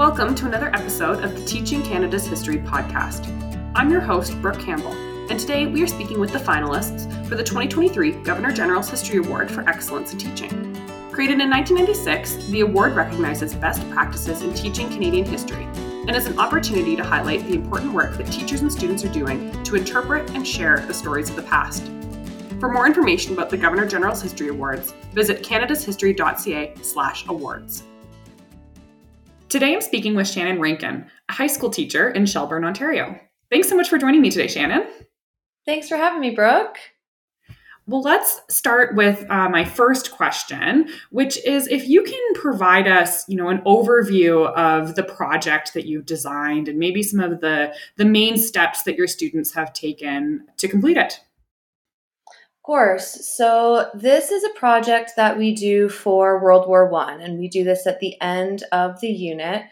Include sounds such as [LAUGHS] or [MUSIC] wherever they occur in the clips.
Welcome to another episode of the Teaching Canada's History podcast. I'm your host, Brooke Campbell, and today we are speaking with the finalists for the 2023 Governor General's History Award for Excellence in Teaching. Created in 1996, the award recognizes best practices in teaching Canadian history and is an opportunity to highlight the important work that teachers and students are doing to interpret and share the stories of the past. For more information about the Governor General's History Awards, visit canadashistory.ca/awards. Today I'm speaking with Shannon Rankin, a high school teacher in Shelburne, Ontario. Thanks so much for joining me today, Shannon. Thanks for having me, Brooke. Well, let's start with uh, my first question, which is if you can provide us, you know, an overview of the project that you've designed and maybe some of the the main steps that your students have taken to complete it course. So this is a project that we do for World War One, and we do this at the end of the unit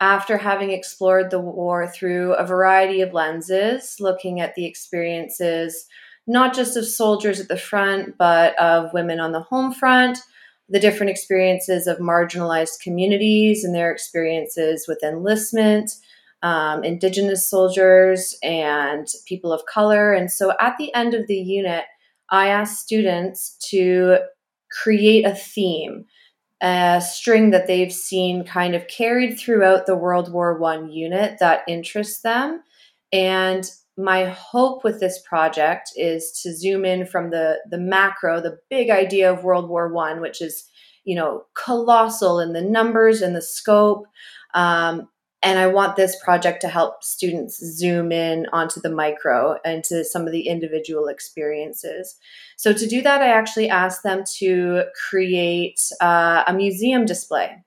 after having explored the war through a variety of lenses, looking at the experiences not just of soldiers at the front, but of women on the home front, the different experiences of marginalized communities and their experiences with enlistment. Um, indigenous soldiers and people of color. And so at the end of the unit, I ask students to create a theme, a string that they've seen kind of carried throughout the World War One unit that interests them. And my hope with this project is to zoom in from the the macro, the big idea of World War One, which is you know colossal in the numbers and the scope, um, and I want this project to help students zoom in onto the micro and to some of the individual experiences. So, to do that, I actually asked them to create uh, a museum display.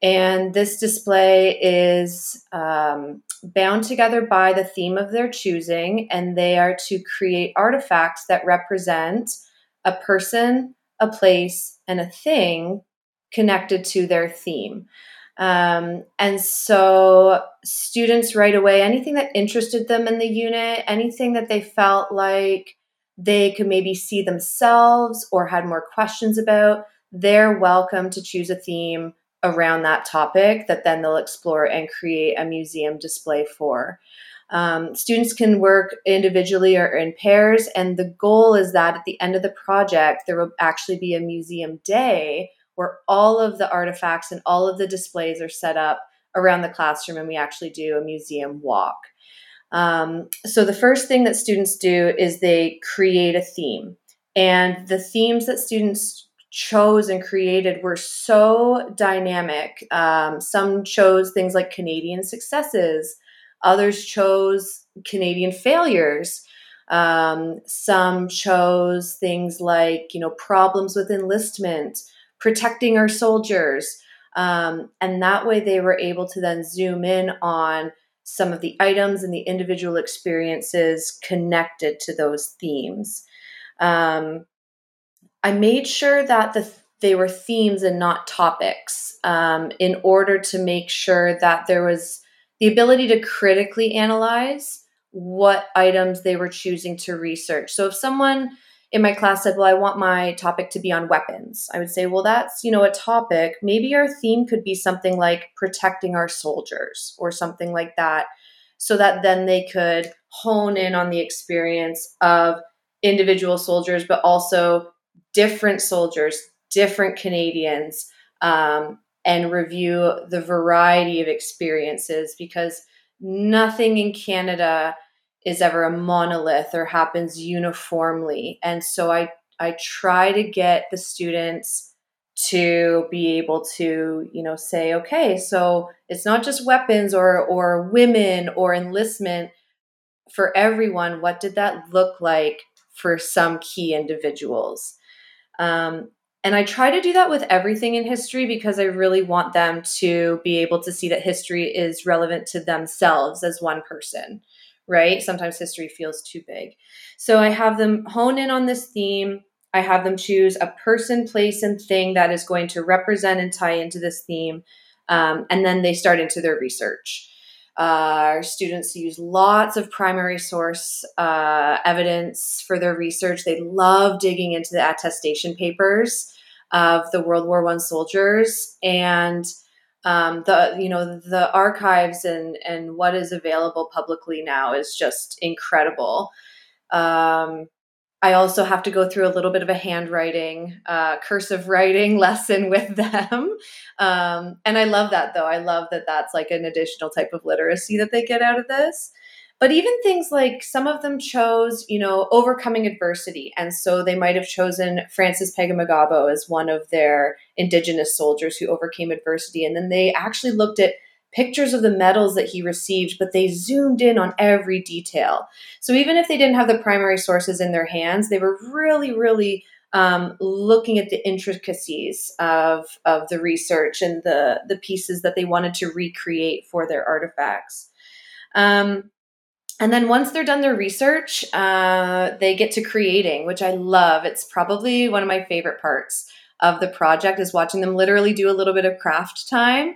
And this display is um, bound together by the theme of their choosing, and they are to create artifacts that represent a person, a place, and a thing connected to their theme. Um, and so students right away, anything that interested them in the unit, anything that they felt like they could maybe see themselves or had more questions about, they're welcome to choose a theme around that topic that then they'll explore and create a museum display for. Um, students can work individually or in pairs, and the goal is that at the end of the project, there will actually be a museum day where all of the artifacts and all of the displays are set up around the classroom and we actually do a museum walk. Um, so the first thing that students do is they create a theme. And the themes that students chose and created were so dynamic. Um, some chose things like Canadian successes, others chose Canadian failures. Um, some chose things like, you know, problems with enlistment, protecting our soldiers. Um, and that way they were able to then zoom in on some of the items and the individual experiences connected to those themes. Um, I made sure that the they were themes and not topics um, in order to make sure that there was the ability to critically analyze what items they were choosing to research. So if someone in my class said, Well, I want my topic to be on weapons. I would say, Well, that's, you know, a topic. Maybe our theme could be something like protecting our soldiers or something like that, so that then they could hone in on the experience of individual soldiers, but also different soldiers, different Canadians, um, and review the variety of experiences because nothing in Canada is ever a monolith or happens uniformly. And so I I try to get the students to be able to, you know, say, okay, so it's not just weapons or or women or enlistment for everyone. What did that look like for some key individuals? Um, and I try to do that with everything in history because I really want them to be able to see that history is relevant to themselves as one person right? Sometimes history feels too big. So I have them hone in on this theme. I have them choose a person, place, and thing that is going to represent and tie into this theme. Um, and then they start into their research. Uh, our students use lots of primary source uh, evidence for their research. They love digging into the attestation papers of the World War One soldiers, and um, the you know the archives and and what is available publicly now is just incredible. Um, I also have to go through a little bit of a handwriting, uh, cursive writing [LAUGHS] lesson with them. Um, and I love that though. I love that that's like an additional type of literacy that they get out of this. But even things like some of them chose, you know, overcoming adversity. And so they might have chosen Francis Pegahmagabow as one of their indigenous soldiers who overcame adversity. And then they actually looked at pictures of the medals that he received, but they zoomed in on every detail. So even if they didn't have the primary sources in their hands, they were really, really um, looking at the intricacies of, of the research and the, the pieces that they wanted to recreate for their artifacts. Um, and then once they're done their research, uh, they get to creating, which I love. It's probably one of my favorite parts of the project is watching them literally do a little bit of craft time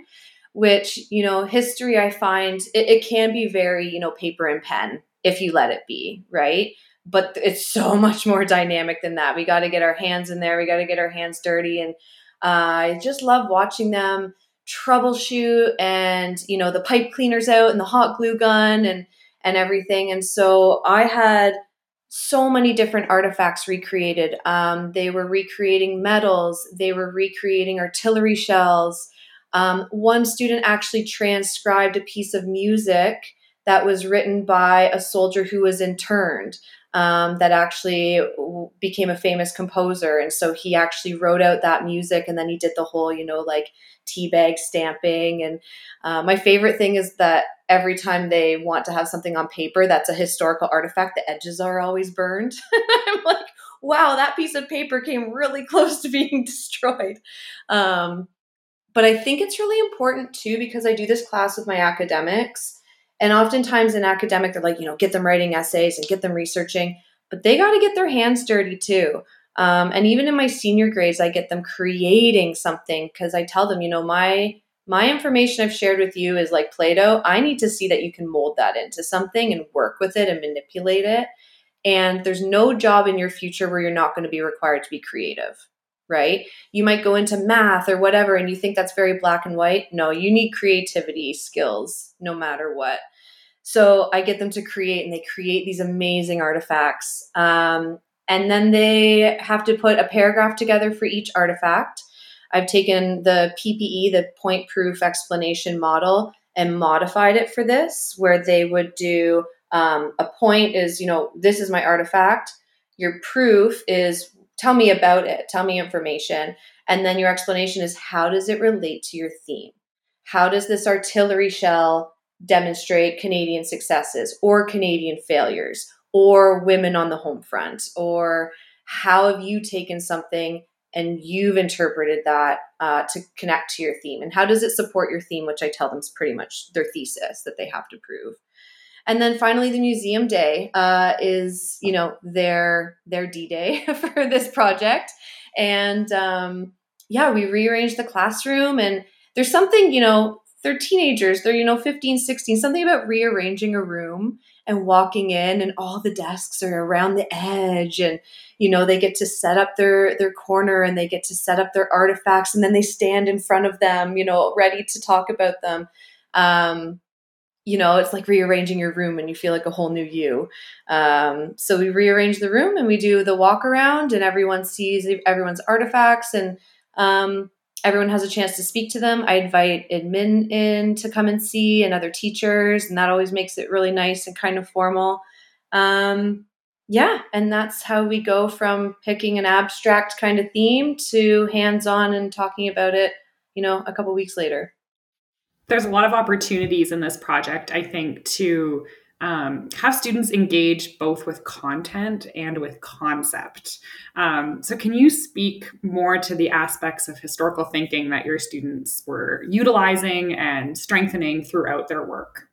which you know history i find it, it, can be very you know paper and pen if you let it be right? But it's so [LAUGHS] much more dynamic than that. We got to get our hands in there. We got to get our hands dirty. And uh, i just love watching them troubleshoot and you know the pipe cleaners out and the hot glue gun and and everything. And so I had so many different artifacts recreated. Um, they were recreating medals, they were recreating artillery shells. Um, one student actually transcribed a piece of music that was written by a soldier who was interned. Um, that actually became a famous composer. And so he actually wrote out that music and then he did the whole, you know, like teabag stamping. And uh, my favorite thing is that every time they want to have something on paper that's a historical artifact, the edges are always burned. [LAUGHS] I'm like, wow, that piece of paper came really close to [LAUGHS] being destroyed. Um, but I think it's really important too because I do this class with my academics. And oftentimes in academic, they're like, you know, get them writing essays and get them researching, but they got to get their hands dirty too. Um, and even in my senior grades, I get them creating something because I tell them, you know, my my information I've shared with you is like Play Doh. I need to see that you can mold that into something and work with it and manipulate it. And there's no job in your future where you're not going to be required to be creative, right? You might go into math or whatever and you think that's very black and white. No, you need creativity skills no matter what. So I get them to create and they create these amazing artifacts. Um, and then they have to put a paragraph together for each artifact I've taken the PPE, the point proof explanation model, and modified it for this, where they would do um, a point is, you know, this is my artifact. Your proof is tell me about it, tell me information. And then your explanation is how does it relate to your theme? How does this artillery shell demonstrate Canadian successes or Canadian failures or women on the home front? Or how have you taken something and you've interpreted that uh, to connect to your theme. And how does it support your theme which i tell them is pretty much their thesis that they have to prove. And then finally the museum day uh, is you know their their d-day [LAUGHS] for this project. And um, yeah we rearranged the classroom and there's something you know they're teenagers they're you know 15 16 something about rearranging a room and walking in and all the desks are around the edge and you know they get to set up their their corner and they get to set up their artifacts and then they stand in front of them you know ready to talk about them. Um, you know it's like rearranging your room and you feel like a whole new you. Um, so we rearrange the room and we do the walk around and everyone sees everyone's artifacts and um, everyone has a chance to speak to them i invite admin in to come and see and other teachers and that always makes it really nice and kind of formal um, yeah, and that's how we go from picking an abstract kind of theme to hands on and talking about it, you know, a couple weeks later. There's a lot of opportunities in this project, I think, to um, have students engage both with content and with concept. Um, so, can you speak more to the aspects of historical thinking that your students were utilizing and strengthening throughout their work?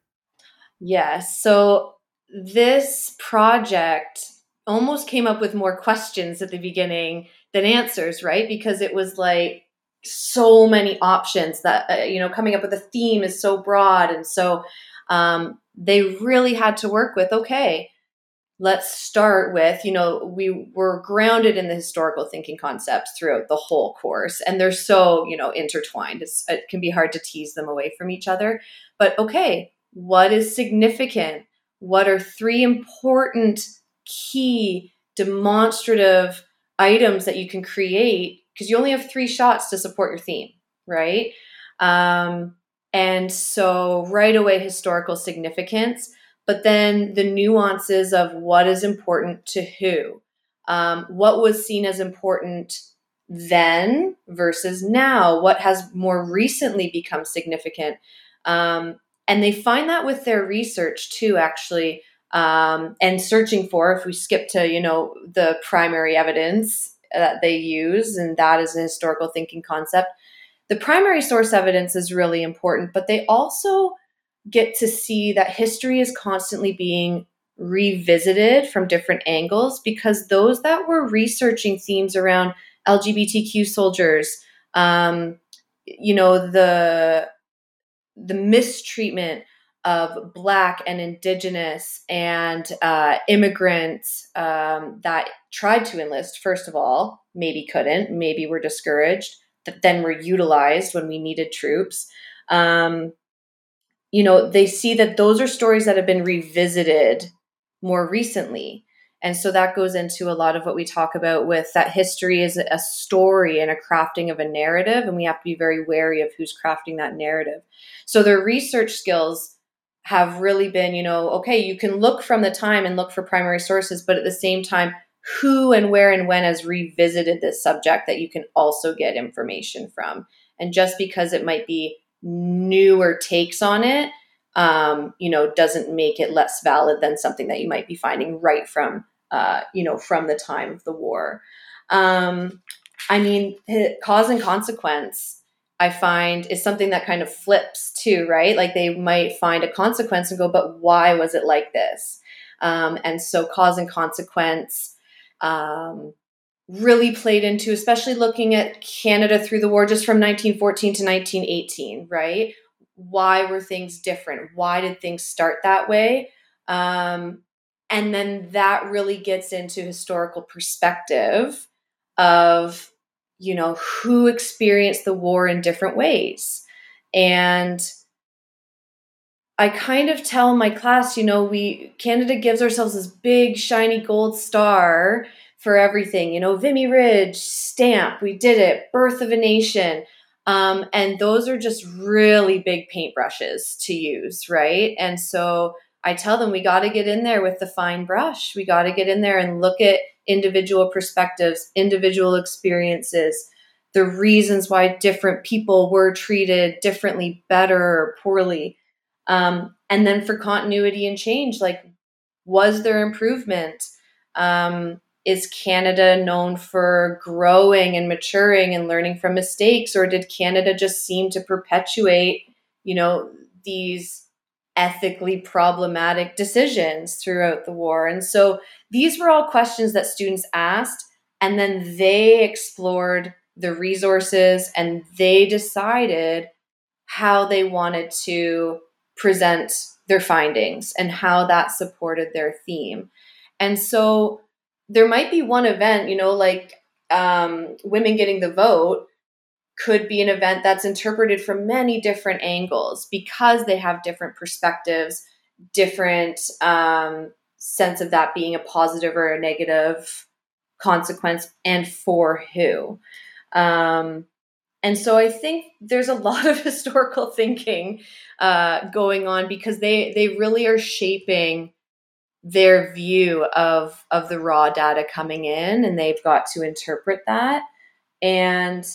Yes. So, this project almost came up with more questions at the beginning than answers, right? Because it was like so many options that, uh, you know, coming up with a theme is so broad. And so um, they really had to work with okay, let's start with you know we were grounded in the historical thinking concepts throughout the whole course and they're so you know intertwined. It's, it can be hard to tease them away from each other. But okay what is significant? What are three important key demonstrative items that you can create? Because you only have three shots to support your theme right? Um, and so right away historical significance but then the nuances of what is important to who. Um, what was seen as important then versus now? What has more recently become significant? Um, and they find that with their research too, actually, um, and searching for. If we skip to you know the primary evidence that they use, and that is a historical thinking concept. The primary source evidence is really important, but they also get to see that history is constantly being revisited from different angles because those that were researching themes around LGBTQ soldiers, um, you know, the the mistreatment of Black and Indigenous and uh, immigrants um, that tried to enlist, first of all, maybe couldn't, maybe were discouraged, that then were utilized when we needed troops. Um, you know, they see that those are stories that have been revisited more recently. And so that goes into a lot of what we talk about with that history is a story and a crafting of a narrative. And we have to be very wary of who's crafting that narrative. So their research skills have really been, you know, okay, you can look from the time and look for primary sources, but at the same time, who and where and when has revisited this subject that you can also get information from. And just because it might be newer takes on it, um, you know, doesn't make it less valid than something that you might be finding right from, uh, you know, from the time of the war. Um, I mean, cause and consequence, I find is something that kind of flips too, right? Like they might find a consequence and go, but why was it like this? Um, and so cause and consequence, um, really played into, especially looking at Canada through the war just from 1914 to 1918, right? Why were things different? Why did things start that way? Um, and then that really gets into historical perspective of, you know, who experienced the war in different ways. And I kind of tell my class, you know, we Canada gives ourselves this big shiny gold star for everything. You know, Vimy Ridge, Stamp, we did it, Birth of a Nation. Um, and those are just really big paintbrushes to use, right? And so I tell them we got to get in there with the fine brush. We got to get in there and look at individual perspectives, individual experiences, the reasons why different people were treated differently, better or poorly. Um, and then for continuity and change, like, was there improvement? Um, is Canada known for growing and maturing and learning from mistakes, or did Canada just seem to perpetuate, you know, these ethically problematic decisions throughout the war? And so these were all questions that students asked, and then they explored the resources and they decided how they wanted to present their findings and how that supported their theme. And so there might be one event, you know, like um, women getting the vote could be an event that's interpreted from many different angles because they have different perspectives, different um, sense of that being a positive or a negative consequence, and for who. Um, and so I think there's a [LAUGHS] lot of historical thinking uh, going on because they they really are shaping their view of of the raw data coming in and they've got to interpret that. And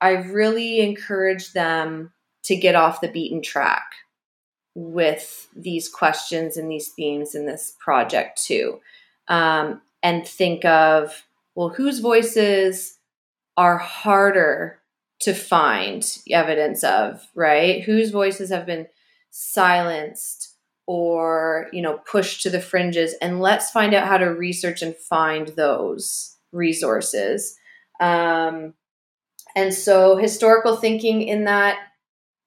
i really encourage them to get off the beaten track with these questions and these themes in this project too. Um, and think of well whose voices are harder to find evidence of right? Whose voices have been silenced or you know pushed to the fringes? And let's find out how to research and find those resources. Um, and so historical thinking in that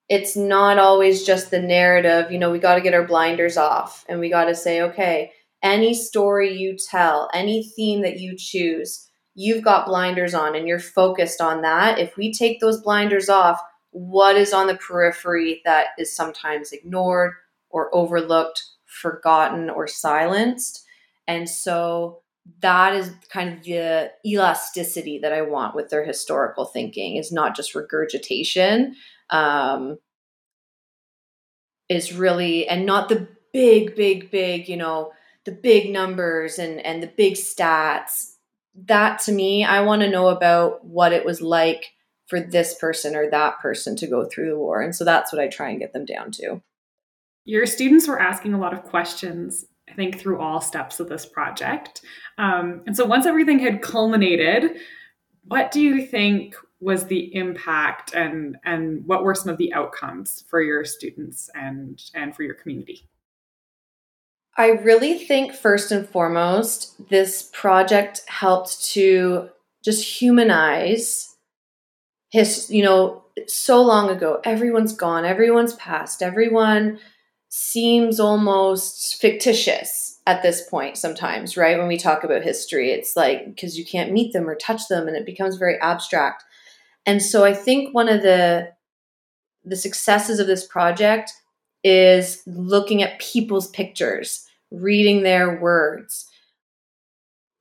it's not always just the narrative you know we got to get our blinders off and we got to say okay any story you tell, any theme that you choose, you've got blinders on and you're focused on that. If we take those blinders off, what is on the periphery that is sometimes ignored or overlooked, forgotten, or silenced? And so that is kind of the elasticity that I want with their historical thinking is not just regurgitation. Um, is really and not the big, big, big, you know, the big numbers and and the big stats. That to me, I want to know about what it was like for this person or that person to go through the war. And so that's what I try and get them down to. Your students were asking a lot of questions, I think, through all steps of this project. Um, and so once everything had culminated, what do you think was the impact and and what were some of the outcomes for your students and and for your community? I really think first and foremost, this project helped to just humanize his, you know, so long ago, everyone's gone, everyone's passed, everyone seems almost fictitious at this point sometimes, right? When we talk about history, it's like because you can't meet them or touch them and it becomes very abstract. And so I think one of the the successes of this project is looking at people's pictures, reading their words,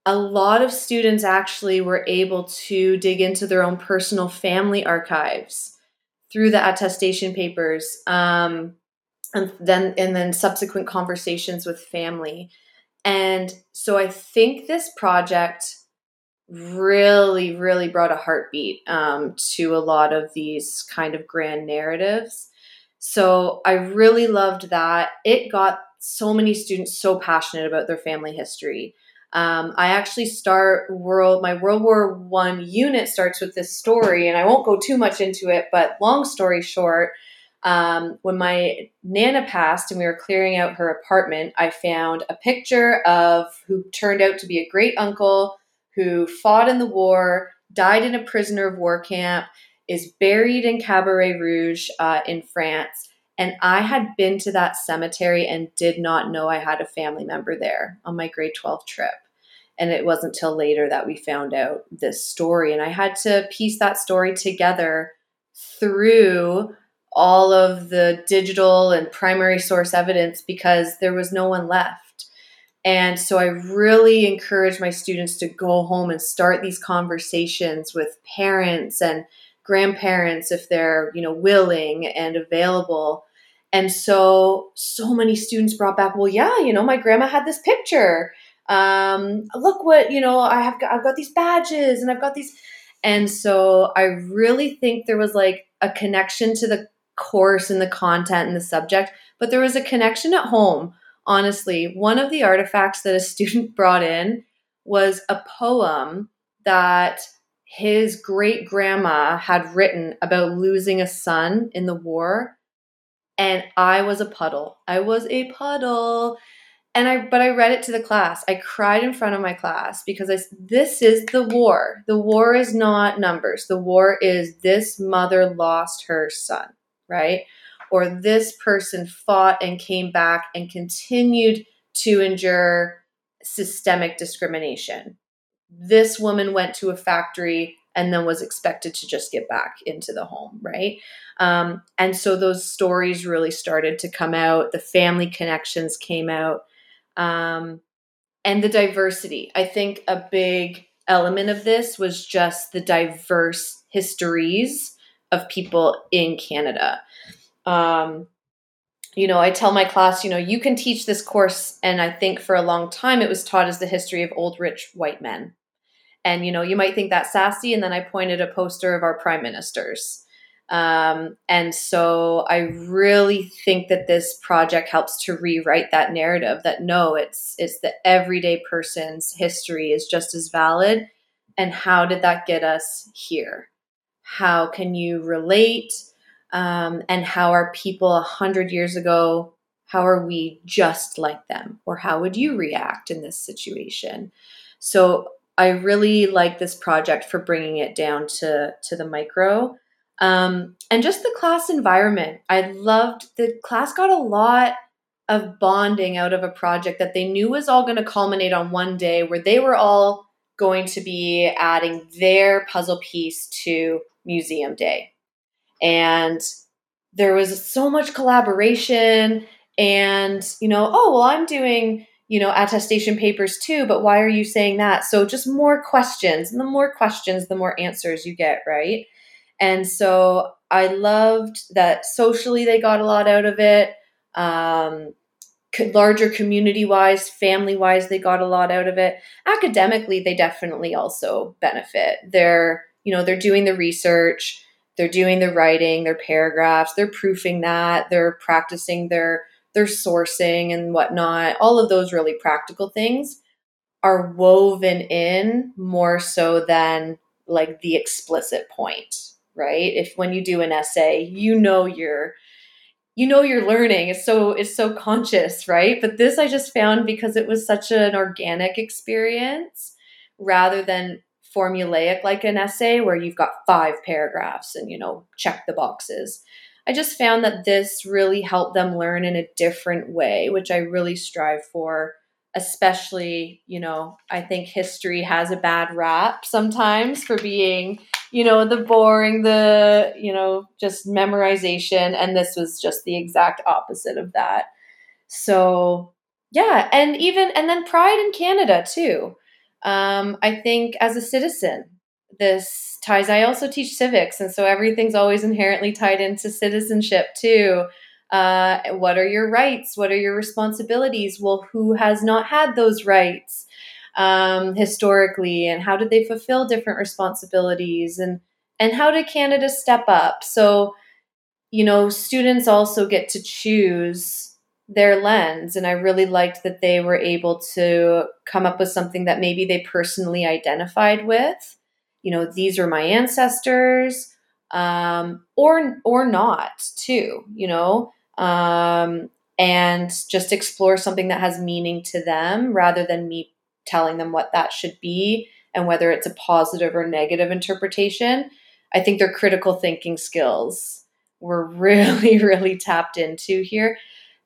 a lot of students actually were able to dig into their own personal family archives through the attestation papers um, and then and then subsequent conversations with family. And so i think this project really really brought a heartbeat um, to a lot of these kind of grand narratives so i really loved that it got so many students so passionate about their family history um, I actually start world my World War One unit starts with this story, and I won't go too much into it. But long story short, um, when my nana passed and we were clearing out her apartment, I found a picture of who turned out to be a great uncle who fought in the war, died in a prisoner of war camp, is buried in Cabaret Rouge uh, in France. And I had been to that cemetery and did not know I had a family member there on my grade 12 trip. And it wasn't till later that we found out this story. And I had to piece that story together through all of the digital and primary source evidence because there was no one left. And so I really encourage my students to go home and start these conversations with parents and grandparents if they're, you know, willing and available. And so so many students brought back, well, yeah, you know, my grandma had this picture um, look what you know i have got, i've got these badges and i've got these and so i really think there was like a connection to the course and the content and the subject but there was a connection at home honestly one of the artifacts that a [LAUGHS] student brought in was a poem that his great grandma had written about losing a son in the war and i was a puddle i was a puddle and I but I read it to the class. I cried in front of my class because I this is the war. The war is not numbers. The war is this mother lost her son, right? Or this person fought and came back and continued to endure systemic discrimination. This woman went to a factory and then was expected to just get back into the home, right? Um, and so those stories really started to come out. The family connections came out um, and the diversity. I think a big element of this was just the diverse histories of people in Canada. Um, you know, I tell my class, you know, you can teach this course, and I think for a long time it was taught as the history of old rich white men. And, you know, you might think that's sassy, and then I pointed a poster of our prime ministers. Um, and so I really think that this project helps to rewrite that narrative that no, it's it's the everyday person's history is just as valid. And how did that get us here? How can you relate? Um, and how are people a hundred years ago? How are we just like them? Or how would you react in this situation? So I really like this project for bringing it down to to the micro um, and just the class environment. I loved the class got a lot of bonding out of a project that they knew was all going to culminate on one day where they were all going to be adding their puzzle piece to museum day. And there was so much collaboration and, you know, oh, well, I'm doing, you know, attestation papers too, but why are you saying that? So just more questions. And the more questions, the more answers you get, right? And so I loved that socially they got a lot out of it. Um, larger community wise, family wise, they got a lot out of it. Academically, they definitely also benefit. They're, you know, they're doing the research, they're doing the writing, their paragraphs, they're proofing that, they're practicing their their sourcing and whatnot. All of those really practical things are woven in more so than like the explicit point, right? If when you do an essay, you know you're you know you're learning it's so it's so conscious right but this i just found because it was such an organic experience rather than formulaic like an essay where you've got five paragraphs and you know check the boxes i just found that this really helped them learn in a different way which i really strive for especially you know i think history has a bad rap sometimes for being you know, the boring, the, you know, just memorization. And this was just the exact opposite of that. So, yeah. And even, and then pride in Canada too. Um, I think as a citizen, this ties, I also teach civics. And so everything's always inherently tied into citizenship too. Uh, what are your rights? What are your responsibilities? Well, who has not had those rights? um, historically and how did they fulfill different responsibilities and and how did canada step up so you know students also get to choose their lens and i really liked that they were able to come up with something that maybe they personally identified with you know these are my ancestors um, or or not too you know um, and just explore something that has meaning to them rather than me telling them what that should be and whether it's a positive or negative interpretation. I think their critical thinking skills were [LAUGHS] really, really tapped into here.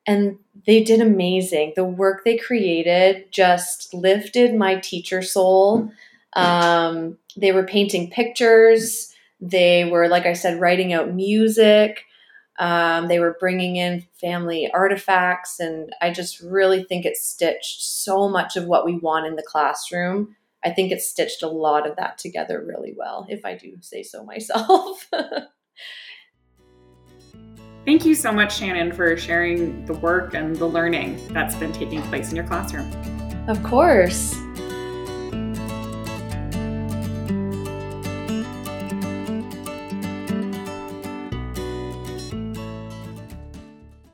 And they did amazing. The work they created just lifted my teacher soul. Um, they were painting pictures. They were, like I said, writing out music. Um, they were bringing in family artifacts, and I just really think it stitched so much of what we want in the classroom. I think it stitched a lot of that together really well, if I do say so [LAUGHS] myself. Thank you so much, Shannon, for sharing the work and the learning that's been taking place in your classroom. Of course.